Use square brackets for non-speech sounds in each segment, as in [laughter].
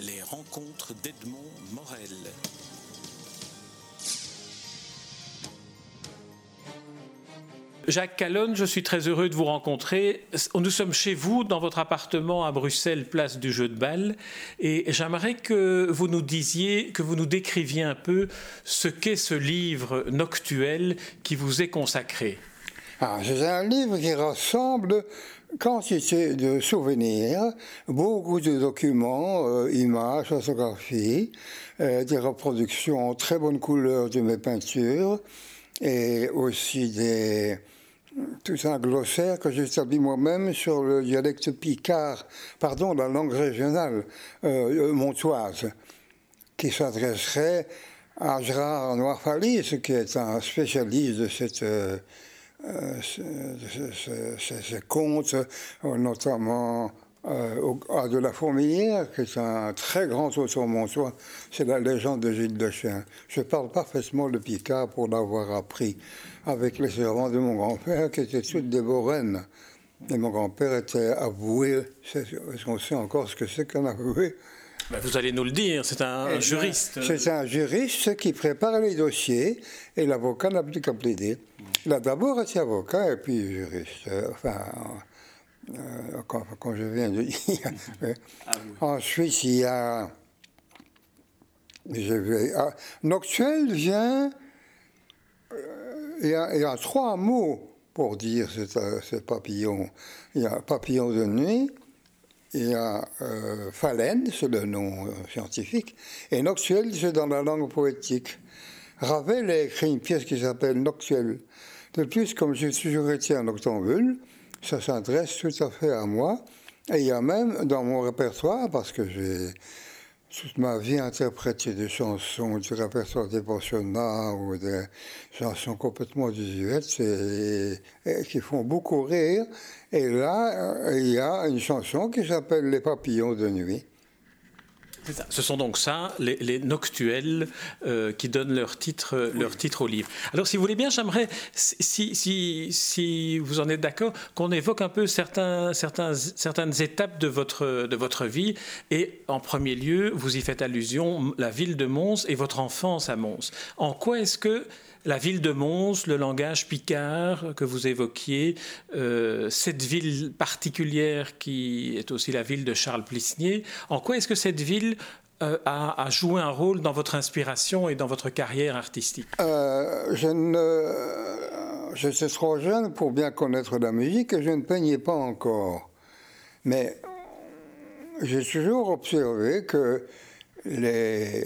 Les rencontres d'Edmond Morel. Jacques Calonne, je suis très heureux de vous rencontrer. Nous sommes chez vous, dans votre appartement à Bruxelles, place du Jeu de Balle. Et j'aimerais que vous nous disiez, que vous nous décriviez un peu ce qu'est ce livre noctuel qui vous est consacré. C'est un livre qui rassemble quantité de souvenirs, beaucoup de documents, euh, images, photographies, euh, des reproductions en très bonne couleur de mes peintures et aussi des, tout un glossaire que j'ai établi moi-même sur le dialecte picard, pardon, la langue régionale euh, montoise, qui s'adresserait à Gérard Noirfalis, qui est un spécialiste de cette ces contes, euh, notamment euh, à de la Fourmilière, qui est un très grand auteur montois, c'est la légende de Gilles de Chien. Je parle parfaitement le Picard pour l'avoir appris avec les servants de mon grand-père, qui étaient toutes des Borennes. Et mon grand-père était avoué, on sait encore ce que c'est qu'un avoué, vous allez nous le dire, c'est un eh juriste. C'est un juriste qui prépare les dossiers et l'avocat n'a plus qu'à plaider. Il a d'abord été avocat et puis juriste. Euh, enfin, euh, quand, je viens de dire. Ah [laughs] Ensuite, il y a. Je vais, ah, Noctuel vient. Euh, il, y a, il, y a, trois mots pour dire ce papillon. Il y a papillon de nuit, il y a euh, Phalène, c'est le nom euh, scientifique, et Noctuel, c'est dans la langue poétique. Ravel a écrit une pièce qui s'appelle Noctuel. De plus, comme j'ai toujours été un octambule, ça s'adresse tout à fait à moi. Et il y a même dans mon répertoire, parce que j'ai toute ma vie interprété des chansons du répertoire des pensionnats ou des chansons complètement désuètes et, qui font beaucoup rire. Et là, euh, il y a une chanson qui s'appelle Les papillons de nuit. Ce sont donc ça, les, noctuels euh, qui donnent leur titre, leur titre au livre. Alors, si vous voulez bien, j'aimerais, si, si, si, vous en êtes d'accord, qu'on évoque un peu certains, certains, certaines étapes de votre, de votre vie. Et en premier lieu, vous y faites allusion, la ville de Mons et votre enfance à Mons. En quoi est-ce que la ville de Mons, le langage picard que vous évoquiez, euh, cette ville particulière qui est aussi la ville de Charles Plisnier, en quoi est-ce que cette ville euh, a, joué un rôle dans votre inspiration et dans votre carrière artistique? Euh, Je ne, je suis trop jeune pour bien connaître la musique et je ne peignais pas encore. Mais j'ai toujours observé que les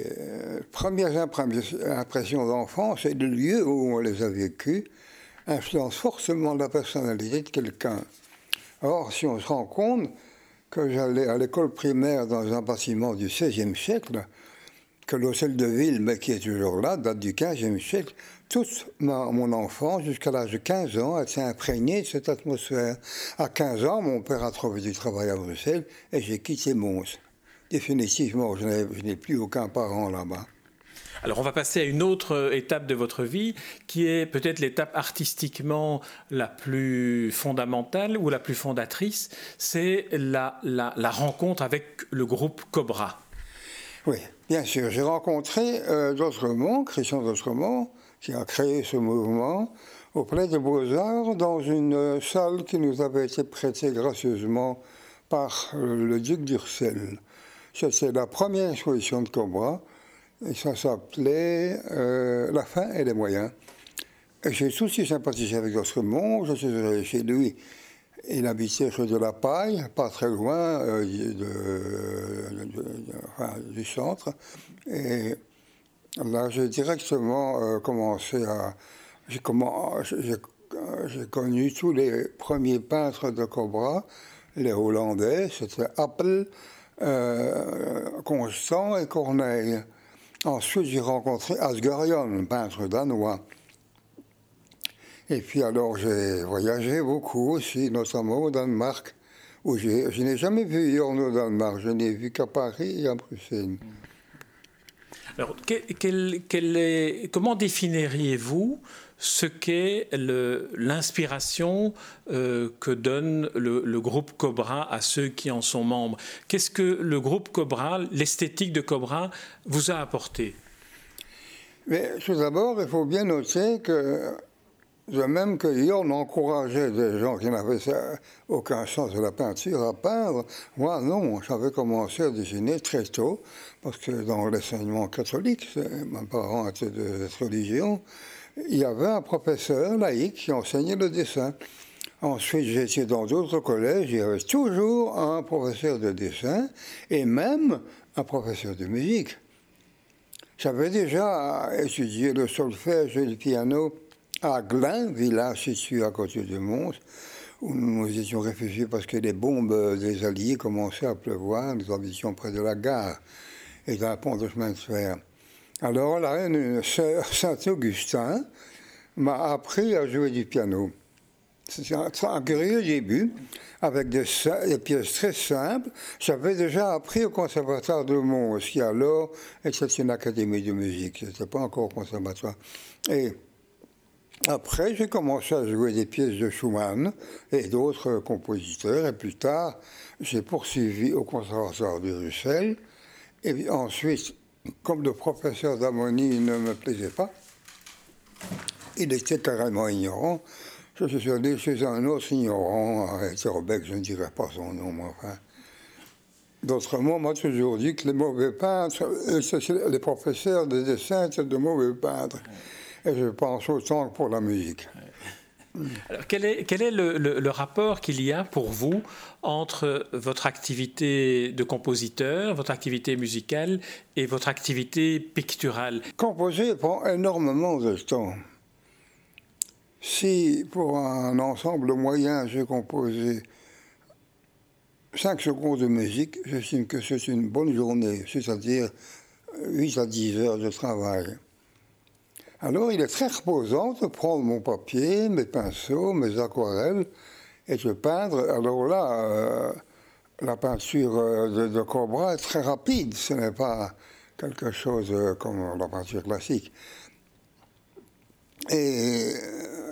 premières impressions d'enfance et le lieu où on les a vécues influencent forcément la personnalité de quelqu'un. Or, si on se rend compte que j'allais à l'école primaire dans un bâtiment du XVIe siècle, que l'hôtel de ville, mais qui est toujours là, date du XVe siècle, toute mon enfance, jusqu'à l'âge de 15 ans, a été imprégnée de cette atmosphère. À 15 ans, mon père a trouvé du travail à Bruxelles et j'ai quitté Mons définitivement, je n'ai plus aucun parent là-bas. Alors on va passer à une autre étape de votre vie qui est peut-être l'étape artistiquement la plus fondamentale ou la plus fondatrice, c'est la, la, rencontre avec le groupe Cobra. Oui, bien sûr. J'ai rencontré euh, D'Autremont, Christian D'Autremont, qui a créé ce mouvement auprès de Beaux-Arts dans une salle qui nous avait été prêtée gracieusement par le duc d'Ursel. C'est la première exposition de Cobra, et ça s'appelait euh, La fin et les moyens. J'ai tout de suite sympathisé avec Ostremont, je suis chez lui. Il habitait rue de la Paille, pas très loin euh, du centre. Et là, j'ai directement euh, commencé à. J'ai connu tous les premiers peintres de Cobra, les Hollandais, c'était Apple, euh, Constant et Corneille. Ensuite, j'ai rencontré Asgarion, peintre danois. Et puis alors, j'ai voyagé beaucoup aussi, notamment au Danemark, où je n'ai jamais vu Yorn au Danemark, je n'ai vu qu'à Paris et à Bruxelles. Alors, comment définiriez-vous ce qu'est l'inspiration euh, que donne le, groupe Cobra à ceux qui en sont membres. Qu'est-ce que le groupe Cobra, l'esthétique de Cobra, vous a apporté? Mais tout d'abord, il faut bien noter que de même que Yorn encourageait des gens qui n'avaient aucun sens de la peinture à peindre, moi non, j'avais commencé à dessiner très tôt, parce que dans l'enseignement catholique, mes parents étaient de cette religion, il y avait un professeur laïque qui enseignait le dessin. Ensuite, j'étais dans d'autres collèges, il y avait toujours un professeur de dessin et même un professeur de musique. J'avais déjà étudié le solfège et le piano à Glin, village situé à côté de Mons, où nous étions réfugiés parce que les bombes des Alliés commençaient à pleuvoir. Nous habitions près de la gare et d'un pont de chemin de fer. Alors la reine Saint-Augustin m'a appris à jouer du piano. C'est un, curieux début, avec des, pièces très simples. J'avais déjà appris au conservatoire de Mons, qui alors était une académie de musique. Ce n'était pas encore au conservatoire. Et après, j'ai commencé à jouer des pièces de Schumann et d'autres compositeurs. Et plus tard, j'ai poursuivi au conservatoire de Bruxelles. Et ensuite, comme le professeur d'harmonie ne me plaisait pas, il était carrément ignorant. Je suis allé chez un autre ignorant, à Robec, je ne dirais pas son nom, mais enfin. D'autres mots, m'a toujours dit que les mauvais peintres, euh, les professeurs de dessin étaient de mauvais peintres. Et je pense autant que pour la musique. Alors, quel est, est le, rapport qu'il y a pour vous entre votre activité de compositeur, votre activité musicale et votre activité picturale? Composer prend énormément de temps. Si pour un ensemble moyen j'ai composé 5 secondes de musique, j'estime que c'est une bonne journée, c'est-à-dire 8 à 10 heures de travail. Alors il est très reposant de prendre mon papier, mes pinceaux, mes aquarelles et de peindre. Alors là, euh, la peinture euh, de, Cobra est très rapide, ce n'est pas quelque chose euh, comme la peinture classique. Et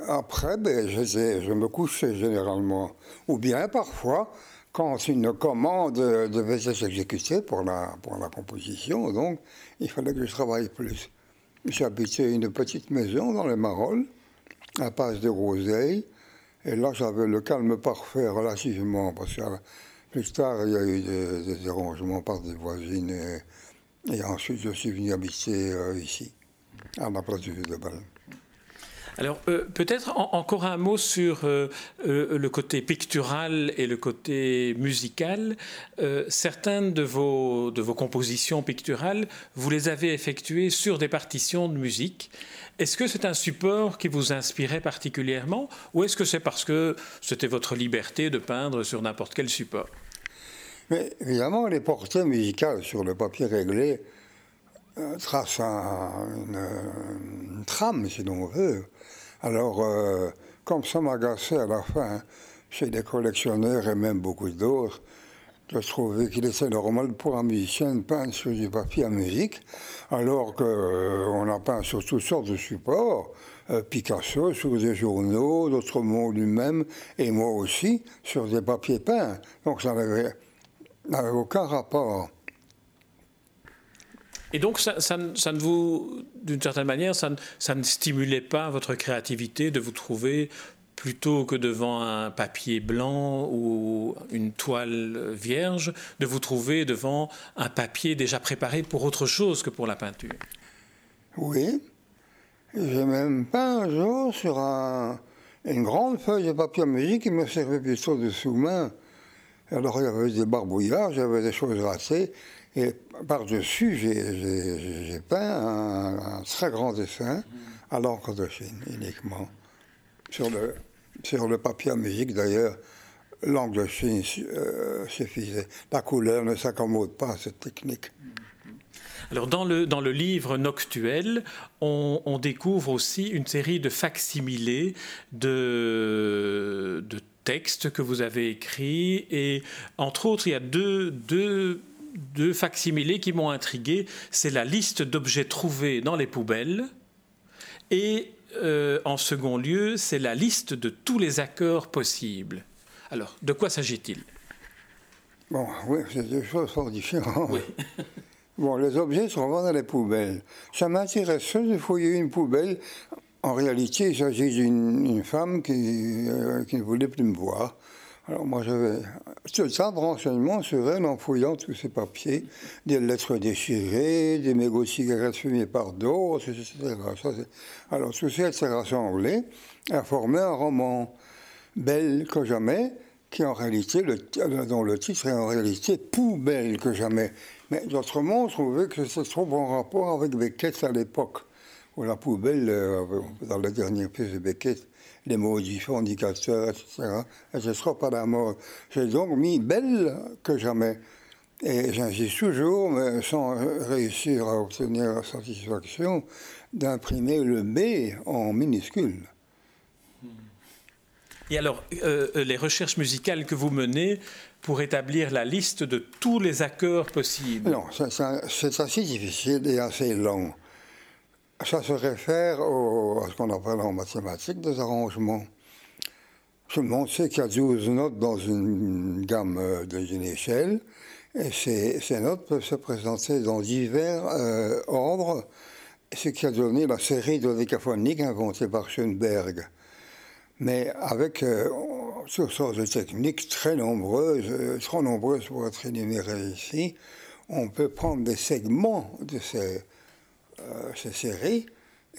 après, ben, je, me couchais généralement. Ou bien parfois, quand une commande devait être exécutée pour la, pour la composition, donc il fallait que je travaille plus. J'habitais une petite maison dans les Marolles, à Passe de Roseilles. Et là, j'avais le calme parfait relativement, parce que plus tard, il y a eu des, dérangements par des voisines. Et, ensuite, je suis venu habiter euh, ici, à la place du de Bâle. Alors euh, peut-être encore un mot sur euh, euh, le côté pictural et le côté musical. certaines de vos, de vos compositions picturales, vous les avez effectuées sur des partitions de musique. Est-ce que c'est un support qui vous inspirait particulièrement ou est-ce que c'est parce que c'était votre liberté de peindre sur n'importe quel support? Mais évidemment, les portraits musicales sur le papier réglé tracent une, trame, si l'on veut. Alors, euh, comme ça m'agaçait à la fin, chez des collectionneurs et même beaucoup d'autres, je trouvais qu'il était normal pour un musicien de peindre sur du papier à musique, alors qu'on euh, a peint sur toutes sortes de supports. Euh, Picasso sur des journaux, d'autres mots lui-même, et moi aussi sur des papiers peints. Donc ça n'avait aucun rapport. Et donc, ça, ne vous, d'une certaine manière, ça ne, stimulait pas votre créativité de vous trouver plutôt que devant un papier blanc ou une toile vierge, de vous trouver devant un papier déjà préparé pour autre chose que pour la peinture? Oui. J'ai même peint un jour sur une grande feuille de papier musique qui me servait plutôt de sous-main. Alors il y avait des barbouillages, il y avait des choses ratées. Et par-dessus, j'ai peint un, très grand dessin à l'encre de Chine, uniquement. Sur le, sur le papier à musique, d'ailleurs, l'encre de Chine euh, suffisait. La couleur ne s'accommode pas à cette technique. Alors dans le, dans le livre Noctuel, on, on découvre aussi une série de facsimilés de, de textes que vous avez écrits. Et entre autres, il y a deux, deux deux facsimilés qui m'ont intrigué. C'est la liste d'objets trouvés dans les poubelles et euh, en second lieu, c'est la liste de tous les accords possibles. Alors, de quoi s'agit-il? Bon, oui, c'est deux choses fort différentes. [laughs] bon, les objets sont vraiment dans les poubelles. Ça m'intéresse de fouiller une poubelle. En réalité, il s'agit d'une femme qui, euh, qui ne voulait plus me voir. Alors moi, j'avais tout ça de renseignements sur elle en fouillant tous ces papiers, des lettres déchirées, des mégots de cigarettes fumés par d'autres, etc. alors tout ça s'est rassemblé a formé un roman belle que jamais, qui en réalité, le, dont le titre est en réalité plus belle que jamais. Mais autrement, on trouvait que c'est trop bon rapport avec Beckett à l'époque, où la poubelle, euh, dans la dernière pièce de Beckett, les modifs, indicateurs, etc. Et ce sera pas la mode. J'ai donc mis belle que jamais. Et j'insiste toujours, mais sans réussir à obtenir la satisfaction, d'imprimer le B en minuscule. Et alors, euh, euh, les recherches musicales que vous menez pour établir la liste de tous les accords possibles? Non, c'est assez difficile et assez long. Ça se réfère à ce qu'on appelle en mathématiques des arrangements. Tout le monde sait qu'il y a 12 notes dans une gamme euh, d'une échelle, et ces, notes peuvent se présenter dans divers euh, ordres, ce qui a donné la série de décaphonique inventée par Schoenberg. Mais avec euh, toutes sortes de techniques très nombreuses, trop nombreuses pour être énumérées ici, on peut prendre des segments de ces euh, ces séries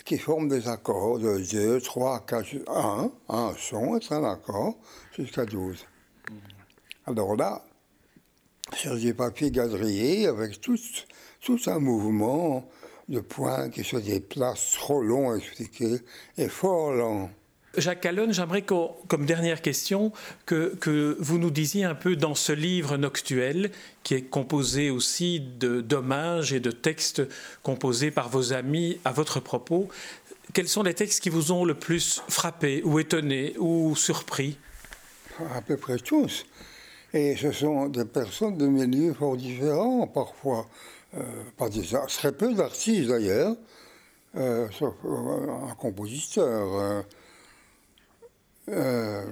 qui forment des accords de 2, 3, 4, 1, un son, c'est un accord, jusqu'à 12. Mm. Alors là, sur des papiers gadriers, avec tout, tout un mouvement de points qui se déplacent trop long à expliquer et fort lent. Jacques Calonne, j'aimerais comme dernière question que, vous nous disiez un peu dans ce livre noctuel qui est composé aussi d'hommages et de textes composés par vos amis à votre propos. Quels sont les textes qui vous ont le plus frappé ou étonné ou surpris? À peu près tous. Et ce sont des personnes de milieux fort différents parfois. Euh, pas des, très peu d'artistes d'ailleurs, euh, sauf euh, un compositeur. Euh,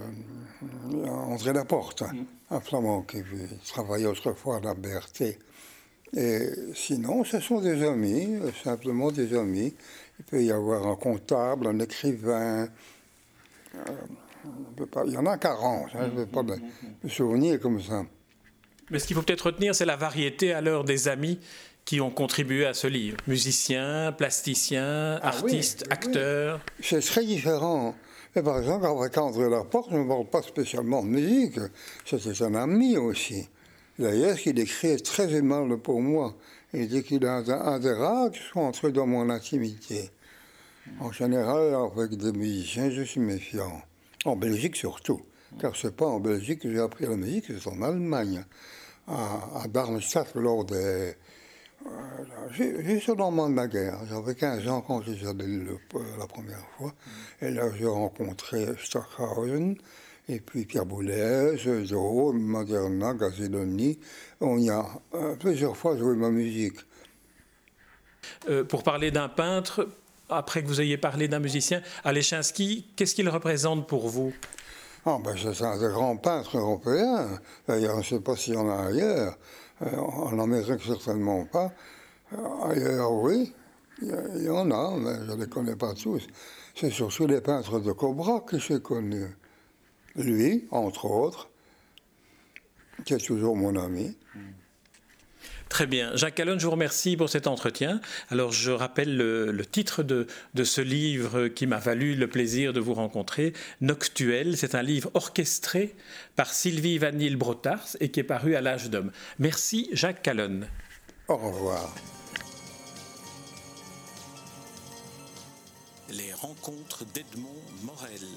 André Laporte, mm. un flamand qui travaillait autrefois à la BRT. Et sinon, ce sont des amis, simplement des amis. Il peut y avoir un comptable, un écrivain. Euh, pas, il y en a 40, hein, je ne peux pas me, souvenir comme ça. Mais ce qu'il faut peut-être retenir, c'est la variété alors des amis qui ont contribué à ce livre. Musiciens, plasticiens, ah artistes, acteurs. C'est très différent. Et par exemple, avec André Laporte, je ne parle pas spécialement de musique. C'était un ami aussi. D'ailleurs, qu'il écrit très aimable pour moi. Il dit qu'il est un, des rares qui sont entrés dans mon intimité. En général, avec des musiciens, je suis méfiant. En Belgique surtout. Car ce n'est pas en Belgique que j'ai appris la musique, c'est en Allemagne. À Darmstadt, lors des, j'ai seulement de la guerre. J'avais 15 ans quand j'ai allé la première fois. Et là, j'ai rencontré Stockhausen, et puis Pierre Boulez, Zoho, Maderna, Gazeloni. On y a euh, plusieurs fois joué ma musique. Euh, pour parler d'un peintre, après que vous ayez parlé d'un musicien, Alechinsky, qu'est-ce qu'il représente pour vous? Ah, ben, C'est un des grands peintres européens. D'ailleurs, je ne sais pas s'il y en a ailleurs. Euh, en Amérique, certainement pas. Euh, ailleurs, oui, il y en a, mais je ne les connais pas tous. C'est surtout les peintres de Cobra que j'ai connus. Lui, entre autres, qui est toujours mon ami. Très bien. Jacques Calonne, je vous remercie pour cet entretien. Alors, je rappelle le, titre de, de, ce livre qui m'a valu le plaisir de vous rencontrer, Noctuel. C'est un livre orchestré par Sylvie Vanille Brotars et qui est paru à l'âge d'homme. Merci, Jacques Calonne. Au revoir. Les rencontres d'Edmond Morel.